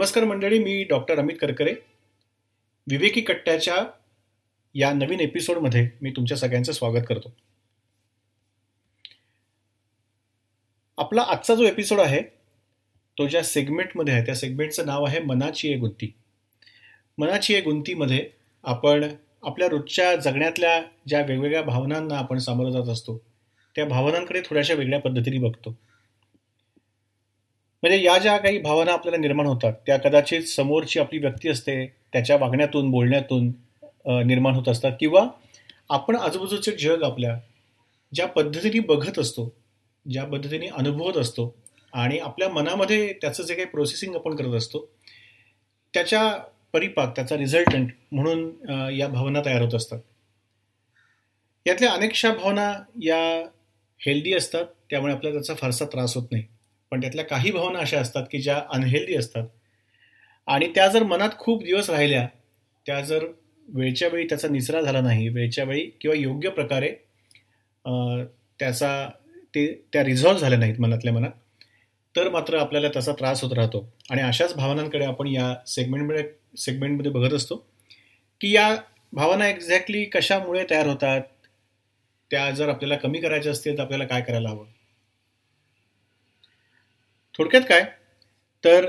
नमस्कार मंडळी मी डॉक्टर अमित करकरे. विवेकी कट्ट्याच्या या नवीन एपिसोडमध्ये मी तुमच्या सगळ्यांचं स्वागत करतो. आपला आजचा जो एपिसोड आहे तो ज्या सेगमेंटमध्ये आहे त्या सेगमेंटचं नाव आहे मनाची ए गुंती. मनाची ए गुंतीमध्ये आपण आपल्या रोजच्या जगण्यातल्या ज्या वेगवेगळ्या भावनांना आपण सामोरं जात असतो त्या भावनांकडे थोड्याशा वेगळ्या पद्धतीने बघतो. म्हणजे या ज्या काही भावना आपल्याला निर्माण होतात त्या कदाचित समोरची आपली व्यक्ती असते त्याच्या वागण्यातून बोलण्यातून निर्माण होत असतात. किंवा आपण आजूबाजूचे जग आपल्या ज्या पद्धतीने बघत असतो ज्या पद्धतीने अनुभवत असतो आणि आपल्या मनामध्ये त्याचं जे काही प्रोसेसिंग आपण करत असतो त्याच्या परिपाक त्याचा रिझल्टंट म्हणून या भावना तयार होत असतात. यातल्या अनेकशा भावना या हेल्दी असतात त्यामुळे आपल्याला त्याचा फारसा त्रास होत नाही. पण त्यातल्या काही भावना अशा असतात की ज्या अनहेल्दी असतात. आणि त्या जर मनात खूप दिवस राहिल्या त्या जर वेळच्या वेळी त्याचा निचरा झाला नाही वेळच्या वेळी किंवा योग्य प्रकारे त्याचा ते त्या रिझॉल्व्ह झाल्या नाहीत मनातल्या मनात तर मात्र आपल्याला त्याचा त्रास होत राहतो. आणि अशाच भावनांकडे आपण या सेगमेंटमध्ये सेगमेंटमध्ये बघत असतो की या भावना एक्झॅक्टली कशामुळे तयार होतात त्या जर आपल्याला कमी करायच्या असतील तर आपल्याला काय करायला हवं? थोडक्यात काय? तर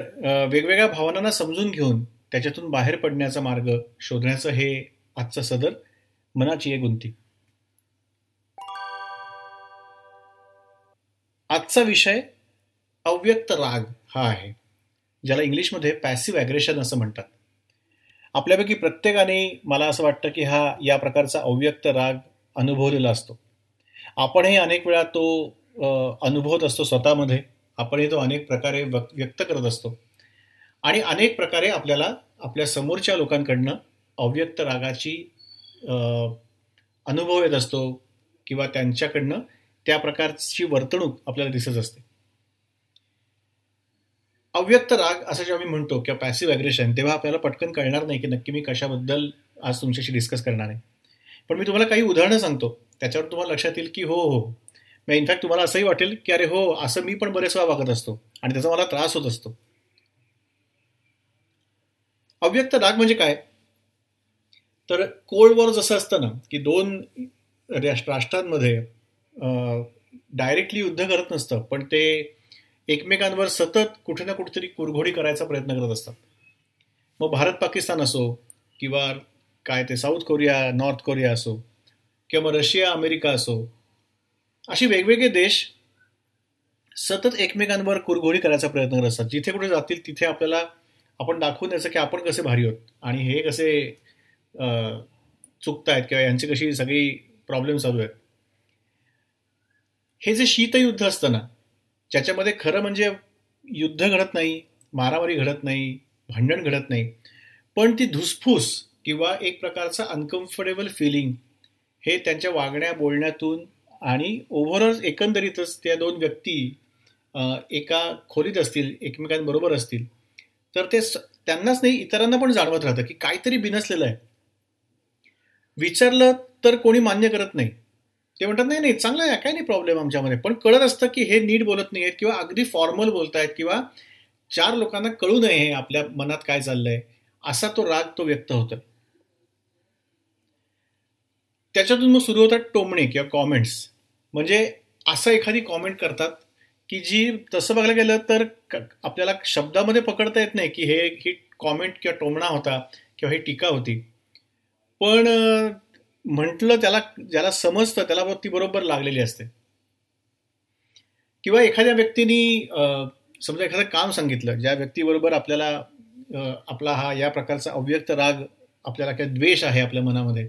वेगवेगळ्या भावनांना समजून घेऊन त्याच्यातून बाहेर पडण्याचा मार्ग शोधण्याचं हे आजचं सदर मनाची एक गुंती आजचा विषय अव्यक्त राग हा आहे ज्याला इंग्लिशमध्ये पॅसिव्ह ॲग्रेशन असं म्हणतात. आपल्यापैकी प्रत्येकाने मला असं वाटतं की हा या प्रकारचा अव्यक्त राग अनुभवलेला असतो. आपणही अनेक वेळा तो अनुभवत असतो स्वतःमध्ये. आपण तो अनेक प्रकारे व्यक्त करत असतो. आणि अनेक प्रकारे आपल्याला आपल्या समोरच्या लोकांकडनं अव्यक्त रागाची अनुभव येत असतो किंवा त्यांच्याकडनं त्या प्रकारची वर्तणूक आपल्याला दिसत असते. अव्यक्त राग असं जेव्हा मी म्हणतो किंवा पॅसिव्ह ॲग्रेशन तेव्हा आपल्याला पटकन कळणार नाही की नक्की मी कशाबद्दल आज तुमच्याशी डिस्कस करणार आहे. पण मी तुम्हाला काही उदाहरणं सांगतो. त्याच्यावर तुम्हाला लक्षात येईल की हो हो. इनफॅक्ट तुम्हाला असंही वाटेल की अरे हो असं मी पण बरेच वेळा वागत असतो आणि त्याचा मला त्रास होत असतो. अव्यक्त राग म्हणजे काय? तर कोल्ड वॉर जसं असतं ना की दोन राष्ट्रांमध्ये डायरेक्टली युद्ध करत नसतं पण ते एकमेकांवर सतत कुठे ना कुठेतरी कुरघोडी करायचा प्रयत्न करत असतात. मग भारत पाकिस्तान असो किंवा काय ते साऊथ कोरिया नॉर्थ कोरिया असो किंवा मग रशिया अमेरिका असो अशी वेगवेगळे देश सतत एकमेकांवर कुरघोडी करायचा प्रयत्न करत असतात. जिथे कुठे जातील तिथे आपल्याला आपण दाखवून द्यायचं की आपण कसे भारी आहोत आणि हे कसे चुकतायत किंवा यांची कशी सगळी प्रॉब्लेम चालू आहेत. हे जे शीतयुद्ध असतं ना ज्याच्यामध्ये खरं म्हणजे युद्ध घडत नाही मारामारी घडत नाही भांडण घडत नाही पण ती धुसफूस किंवा एक प्रकारचं अनकम्फर्टेबल फिलिंग हे त्यांच्या वागण्या बोलण्यातून आणि ओव्हरऑल एकंदरीतच त्या दोन व्यक्ती एका खोलीत असतील एकमेकांबरोबर असतील तर ते त्यांनाच नाही इतरांना पण जाणवत राहतं की काहीतरी बिनसलेलं आहे. विचारलं तर कोणी मान्य करत नाही. ते म्हणतात नाही नाही चांगलं आहे काय नाही प्रॉब्लेम आमच्यामध्ये पण कळत असतं की हे नीट बोलत नाही आहेत किंवा अगदी फॉर्मल बोलत आहेत किंवा चार लोकांना कळू नये हे आपल्या मनात काय चाललंय. असा तो राग तो व्यक्त होतो त्याच्यातून मग सुरू होतात टोमणे किंवा कॉमेंट्स म्हणजे असं एखादी कॉमेंट करतात की जी तसं बघायला गेलं तर आपल्याला शब्दामध्ये पकडता येत नाही की हे ही कॉमेंट किंवा टोमणा होता किंवा ही टीका होती. पण म्हटलं त्याला ज्याला समजतं त्याला ती बरोबर लागलेली असते. किंवा एखाद्या व्यक्तीनी समजा एखादं काम सांगितलं ज्या व्यक्तीबरोबर आपल्याला आपला हा या प्रकारचा अव्यक्त राग आपल्याला काही द्वेष आहे आपल्या मनामध्ये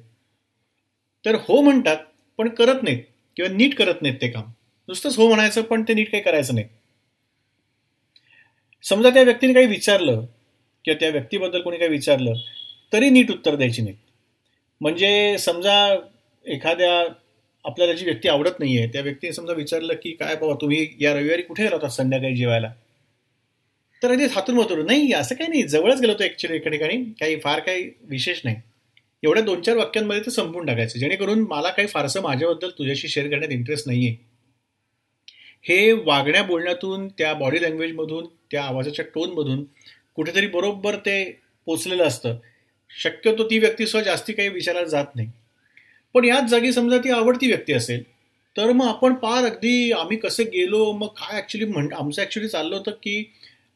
तर हो म्हणतात पण करत नाहीत. किंवा नीट करत नाहीत ते काम. नुसतंच हो म्हणायचं पण ते नीट काही करायचं नाही. समजा त्या व्यक्तीने काही विचारलं किंवा त्या व्यक्तीबद्दल कोणी काही विचारलं तरी नीट उत्तर द्यायची नाही म्हणजे समजा एखाद्या आपल्याला जी व्यक्ती आवडत नाही आहे त्या व्यक्तीने समजा विचारलं की काय बाबा तुम्ही या रविवारी कुठे गेला होता संध्याकाळी जेवायला? तर अगदी हातून होतो नाही असं काही नाही जवळच गेलो होतो ॲक्च्युली एका ठिकाणी काही फार काही विशेष नाही. एवढ्या दोन चार वाक्यांमध्ये ते संपून टाकायचं. जेणेकरून मला काही फारसं माझ्याबद्दल तुझ्याशी शेअर करण्यात इंटरेस्ट आहे हे वागण्या बोलण्यातून त्या बॉडी लँग्वेजमधून त्या आवाजाच्या टोनमधून कुठेतरी बरोबर ते पोचलेलं असतं. शक्यतो ती व्यक्ती सुद्धा जास्ती काही विचारायला जात नाही. पण याच जागी समजा ती आवडती व्यक्ती असेल तर मग आपण पार अगदी आम्ही कसे गेलो मग काय ॲक्च्युली म्हण आमचं ॲक्च्युली चाललं होतं की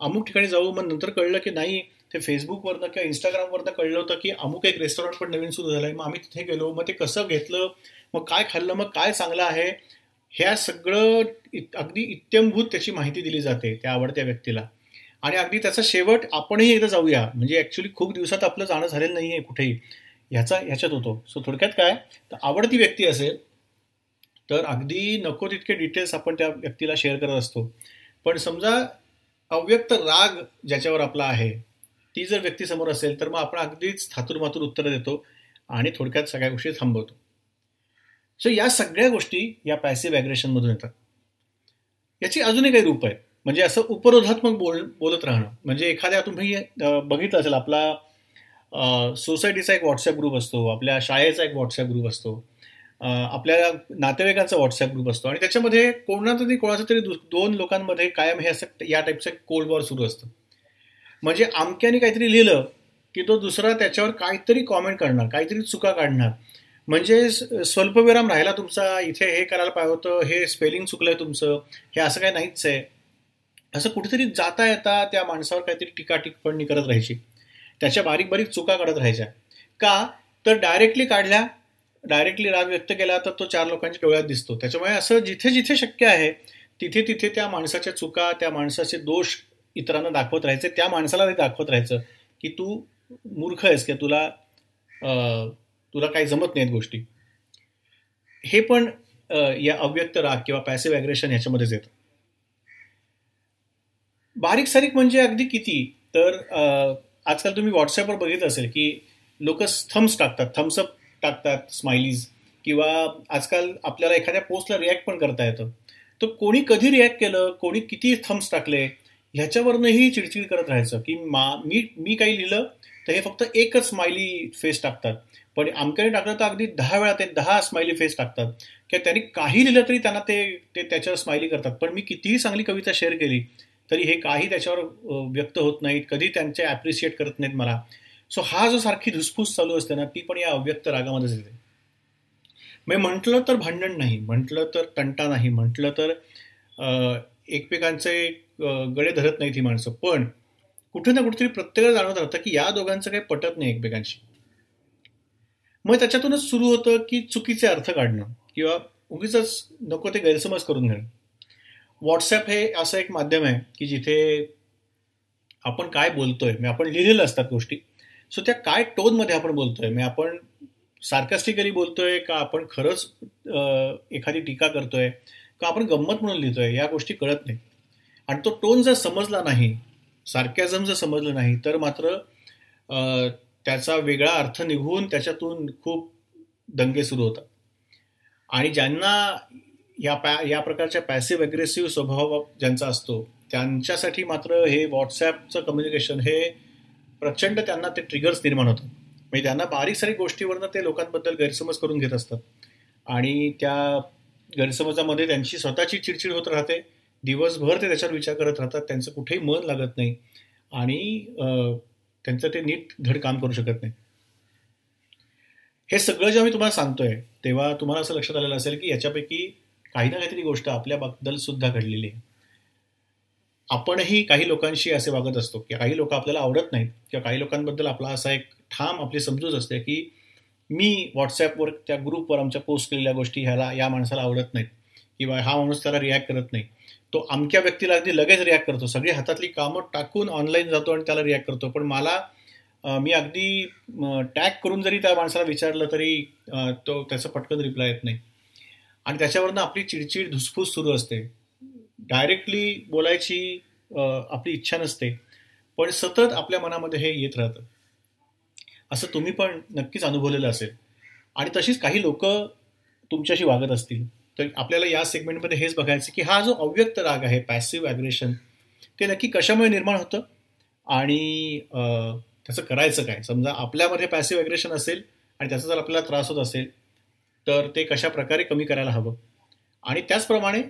अमुक ठिकाणी जाऊ मग नंतर कळलं की नाही ते फेसबुकवरनं किंवा इंस्टाग्रामवरनं कळलं होतं की अमुक एक रेस्टॉरंट पण नवीन सुरू झालं आहे मग आम्ही तिथे गेलो. मग ते कसं घेतलं? मग काय खाल्लं? मग काय चांगलं आहे? ह्या सगळं अगदी इत्यंभूत त्याची माहिती दिली जाते त्या आवडत्या व्यक्तीला. आणि अगदी त्याचा शेवट आपणही एकदा जाऊया. म्हणजे ॲक्च्युली खूप दिवसात आपलं जाणं झालेलं नाही आहे कुठेही. ह्याचा ह्याच्यात होतो. सो थोडक्यात काय? तर आवडती व्यक्ती असेल तर अगदी नको तितके डिटेल्स आपण त्या व्यक्तीला शेअर करत असतो. पण समजा अव्यक्त राग ज्याच्यावर आपला आहे ती जर व्यक्ती समोर असेल तर मग आपण अगदीच थातूरमातूर उत्तरं देतो आणि थोडक्यात सगळ्या गोष्टी थांबवतो. सो या सगळ्या गोष्टी या पॅसिव्ह ॲग्रेशनमधून येतात. याची अजूनही काही रूप आहे म्हणजे असं उपरोधात्मक बोल बोलत राहणं. म्हणजे एखाद्या तुम्ही बघितलं असेल आपला सोसायटीचा एक व्हॉट्सअप ग्रुप असतो आपल्या शाळेचा एक व्हॉट्सअप ग्रुप असतो आपल्या नातेवाईकांचा व्हॉट्सअप ग्रुप असतो. आणि त्याच्यामध्ये कोणाचा तरी कोणाचं तरी दोन लोकांमध्ये कायम हे असं या टाईपचं कोल्ड वॉर सुरू असतं. म्हणजे आमक्याने काहीतरी लिहिलं की तो दुसरा त्याच्यावर काहीतरी कॉमेंट करणार काहीतरी चुका काढणार. म्हणजे स्वल्पविराम राहिला तुमचा इथे हे करायला पाहिजे होतं हे स्पेलिंग चुकलंय तुमचं हे असं काही नाहीच आहे. असं कुठेतरी जाता येता त्या माणसावर काहीतरी टीका टिप्पणी करत राहायची. त्याच्या बारीक बारीक चुका काढत राहायच्या. का? तर डायरेक्टली काढल्या डायरेक्टली राग व्यक्त केला तर तो चार लोकांच्या डोळ्यात दिसतो. त्याच्यामुळे असं जिथे जिथे शक्य आहे तिथे तिथे त्या माणसाच्या चुका त्या माणसाचे दोष इतरांना दाखवत राहायचं त्या माणसाला दाखवत राहायचं की तू मूर्ख आहेस की तुला तुला काही जमत नाहीत गोष्टी. हे पण या अव्यक्त राग किंवा पॅसिव्ह ॲग्रेशन ह्याच्यामध्येच येतं. बारीक सारीक म्हणजे अगदी किती? तर आजकाल तुम्ही व्हॉट्सअपवर बघितलं असेल की लोक थम्स टाकतात थम्सअप टाकतात स्माइलीज किंवा आजकाल आपल्याला एखाद्या पोस्टला रिॲक्ट पण करता येतं. तर कोणी कधी रिॲक्ट केलं? कोणी किती थम्स टाकले? ह्याच्यावरनंही चिडचिड करत राहायचं की मा मी मी काही लिहिलं तर हे फक्त एकच स्माइली फेस टाकतात. पण आमच्याने टाकलं तर अगदी दहा वेळा ते दहा स्माइली फेस टाकतात. किंवा त्यांनी काही लिहिलं तरी त्यांना ते ते त्याच्यावर स्माइली करतात. पण मी कितीही चांगली कविता शेअर केली तरी हे काही त्याच्यावर व्यक्त होत नाहीत. कधी त्यांचे ॲप्रिशिएट करत नाहीत मला. सो हा जो सारखी धुसफूस चालू असते ना ती पण या अव्यक्त रागामध्येच येते. मी म्हटलं तर भांडण नाही म्हटलं तर तंटा नाही म्हटलं तर एकमेकांचे गळे धरत नाही ती माणसं. पण कुठे ना कुठेतरी प्रत्येकाला जाणवत राहतं की या दोघांचं काही पटत नाही एकमेकांशी. मग त्याच्यातूनच सुरू होतं की चुकीचे अर्थ काढणं किंवा उगीच नको ते गैरसमज करून घेणं. व्हॉट्सॲप हे असं एक माध्यम आहे की जिथे आपण काय बोलतोय मी आपण लिहिलेलं असतात गोष्टी सो त्या काय टोनमध्ये आपण बोलतोय मी आपण सार्कस्टिकली बोलतोय का आपण खरंच एखादी टीका करतोय का आपण गंमत म्हणून लिहितोय? या गोष्टी कळत नाही. आणि तो टोन जर समजला नाही सार्कॅझम जर समजलं नाही तर मात्र त्याचा वेगळा अर्थ निघून त्याच्यातून खूप दंगे सुरू होतात. आणि ज्यांना या पॅ या प्रकारच्या पॅसिव्ह अग्रेसिव्ह स्वभाव ज्यांचा असतो त्यांच्यासाठी मात्र हे व्हॉट्सॲपचं कम्युनिकेशन हे प्रचंड त्यांना ते ट्रिगर्स निर्माण होतात. म्हणजे त्यांना बारीक सारीक गोष्टीवरनं ते लोकांबद्दल गैरसमज करून घेत असतात. आणि त्या गैरसमजामध्ये त्यांची स्वतःची चिडचिड होत राहते. दिवसभर ते त्याच्यावर विचार करत राहतात. त्यांचं कुठेही मन लागत नाही. आणि त्यांचं ते नीट धड काम करू शकत नाही. हे सगळं जेव्हा मी तुम्हाला सांगतोय तेव्हा तुम्हाला असं लक्षात आलेलं असेल की याच्यापैकी काही ना काहीतरी गोष्ट आपल्याबद्दल सुद्धा घडलेली आहे. आपणही काही लोकांशी असे वागत असतो की काही लोक आपल्याला आवडत नाहीत किंवा काही लोकांबद्दल आपला असा एक ठाम आपली समजूत असते की मी व्हॉट्सॲपवर त्या ग्रुपवर आमच्या पोस्ट केलेल्या गोष्टी ह्याला या माणसाला आवडत नाहीत. किंवा हा माणूस त्याला रिॲक्ट करत नाही. तो अमक्या व्यक्तीला अगदी लगेच रिॲक्ट करतो. सगळी हातातली कामं टाकून ऑनलाईन जातो आणि त्याला रिॲक्ट करतो. पण मला मी अगदी टॅग करून जरी त्या माणसाला विचारलं तरी तो त्याचं पटकन रिप्लाय येत नाही. आणि त्याच्यावरनं आपली चिडचिड धुसफूस सुरू असते. डायरेक्टली बोलायची आपली इच्छा नसते. पण सतत आपल्या मनामध्ये हे येत राहतं. असं तुम्ही पण नक्कीच अनुभवलेलं असेल. आणि तशीच काही लोक तुमच्याशी वागत असतील. तर आपल्याला या सेगमेंटमध्ये हेच बघायचं की हा जो अव्यक्त राग आहे पॅसिव्ह ॲग्रेशन ते नक्की कशामुळे निर्माण होतं? आणि त्याचं करायचं काय? समजा आपल्यामध्ये पॅसिव्ह ॲग्रेशन असेल आणि त्याचा जर आपल्याला त्रास होत असेल तर ते कशा प्रकारे कमी करायला हवं? आणि त्याचप्रमाणे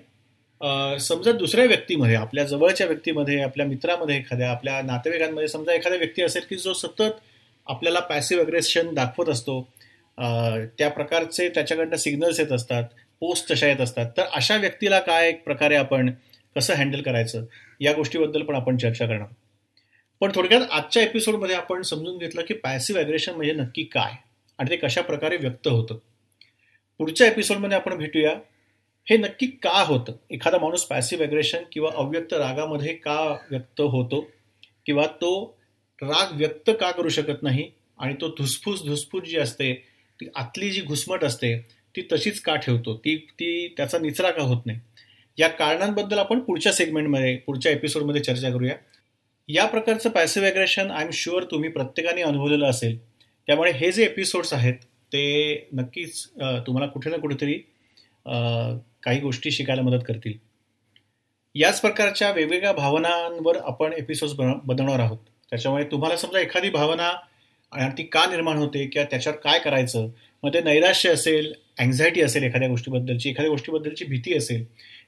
समजा दुसऱ्या व्यक्तीमध्ये आपल्या जवळच्या व्यक्तीमध्ये आपल्या मित्रामध्ये एखाद्या आपल्या नातेवाईकांमध्ये समजा एखादा व्यक्ती असेल की जो सतत आपल्याला पॅसिव्ह अग्रेशन दाखवत असतो. त्या प्रकारचे त्याच्याकडनं सिग्नल्स येत असतात. पोस्ट तशा येत असतात. तर अशा व्यक्तीला काय एक प्रकारे आपण कसं हँडल करायचं? या गोष्टीबद्दल पण आपण चर्चा करणार पण थोडक्यात आजच्या एपिसोडमध्ये आपण समजून घेतलं की पॅसिव्ह अग्रेशन म्हणजे नक्की काय? आणि ते कशा प्रकारे व्यक्त होतं? पुढच्या एपिसोडमध्ये आपण भेटूया. हे नक्की का होतं? एखादा माणूस पॅसिव्ह अग्रेशन किंवा अव्यक्त रागामध्ये का व्यक्त होतो? किंवा तो राग व्यक्त का करू शकत नाही आणि तो धुसफूस धुसफूस जी असते ती आतली जी घुसमट असते ती तशीच का ठेवतो? ती ती त्याचा निचरा का होत नाही? या कारणांबद्दल आपण पुढच्या सेगमेंटमध्ये पुढच्या एपिसोडमध्ये चर्चा करूया. या प्रकारचं passive aggression I am sure तुम्ही प्रत्येकाने अनुभवलेलं असेल. त्यामुळे हे जे एपिसोड्स आहेत ते नक्कीच तुम्हाला कुठे ना कुठेतरी काही गोष्टी शिकायला मदत करतील. याच प्रकारच्या वेगवेगळ्या भावनांवर आपण एपिसोड्स बनवणार आहोत. त्याच्यामुळे तुम्हाला समजा एखादी भावना आणि ती का निर्माण होते किंवा त्याच्यावर काय करायचं? मग ते नैराश्य असेल अँझायटी असेल एखाद्या गोष्टीबद्दलची एखाद्या गोष्टीबद्दलची भीती असेल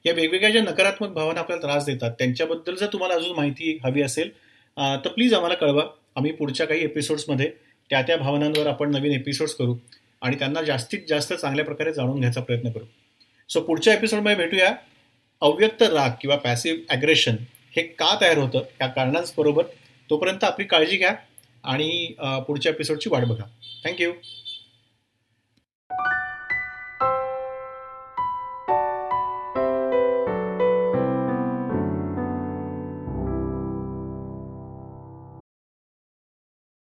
या वेगवेगळ्या ज्या नकारात्मक भावना आपल्याला त्रास देतात त्यांच्याबद्दल जर तुम्हाला अजून माहिती हवी असेल तर प्लीज आम्हाला कळवा. आम्ही पुढच्या काही एपिसोड्समध्ये त्या त्या भावनांवर आपण नवीन एपिसोड्स करू आणि त्यांना जास्तीत जास्त चांगल्या प्रकारे जाणून घ्यायचा प्रयत्न करू. सो पुढच्या एपिसोडमध्ये भेटूया. अव्यक्त राग किंवा पॅसिव्ह ॲग्रेशन हे का तयार होतं? या कारणांबरोबर तोपर्यंत आपली काळजी घ्या आणि पुढच्या एपिसोडची वाट बघा. थँक्यू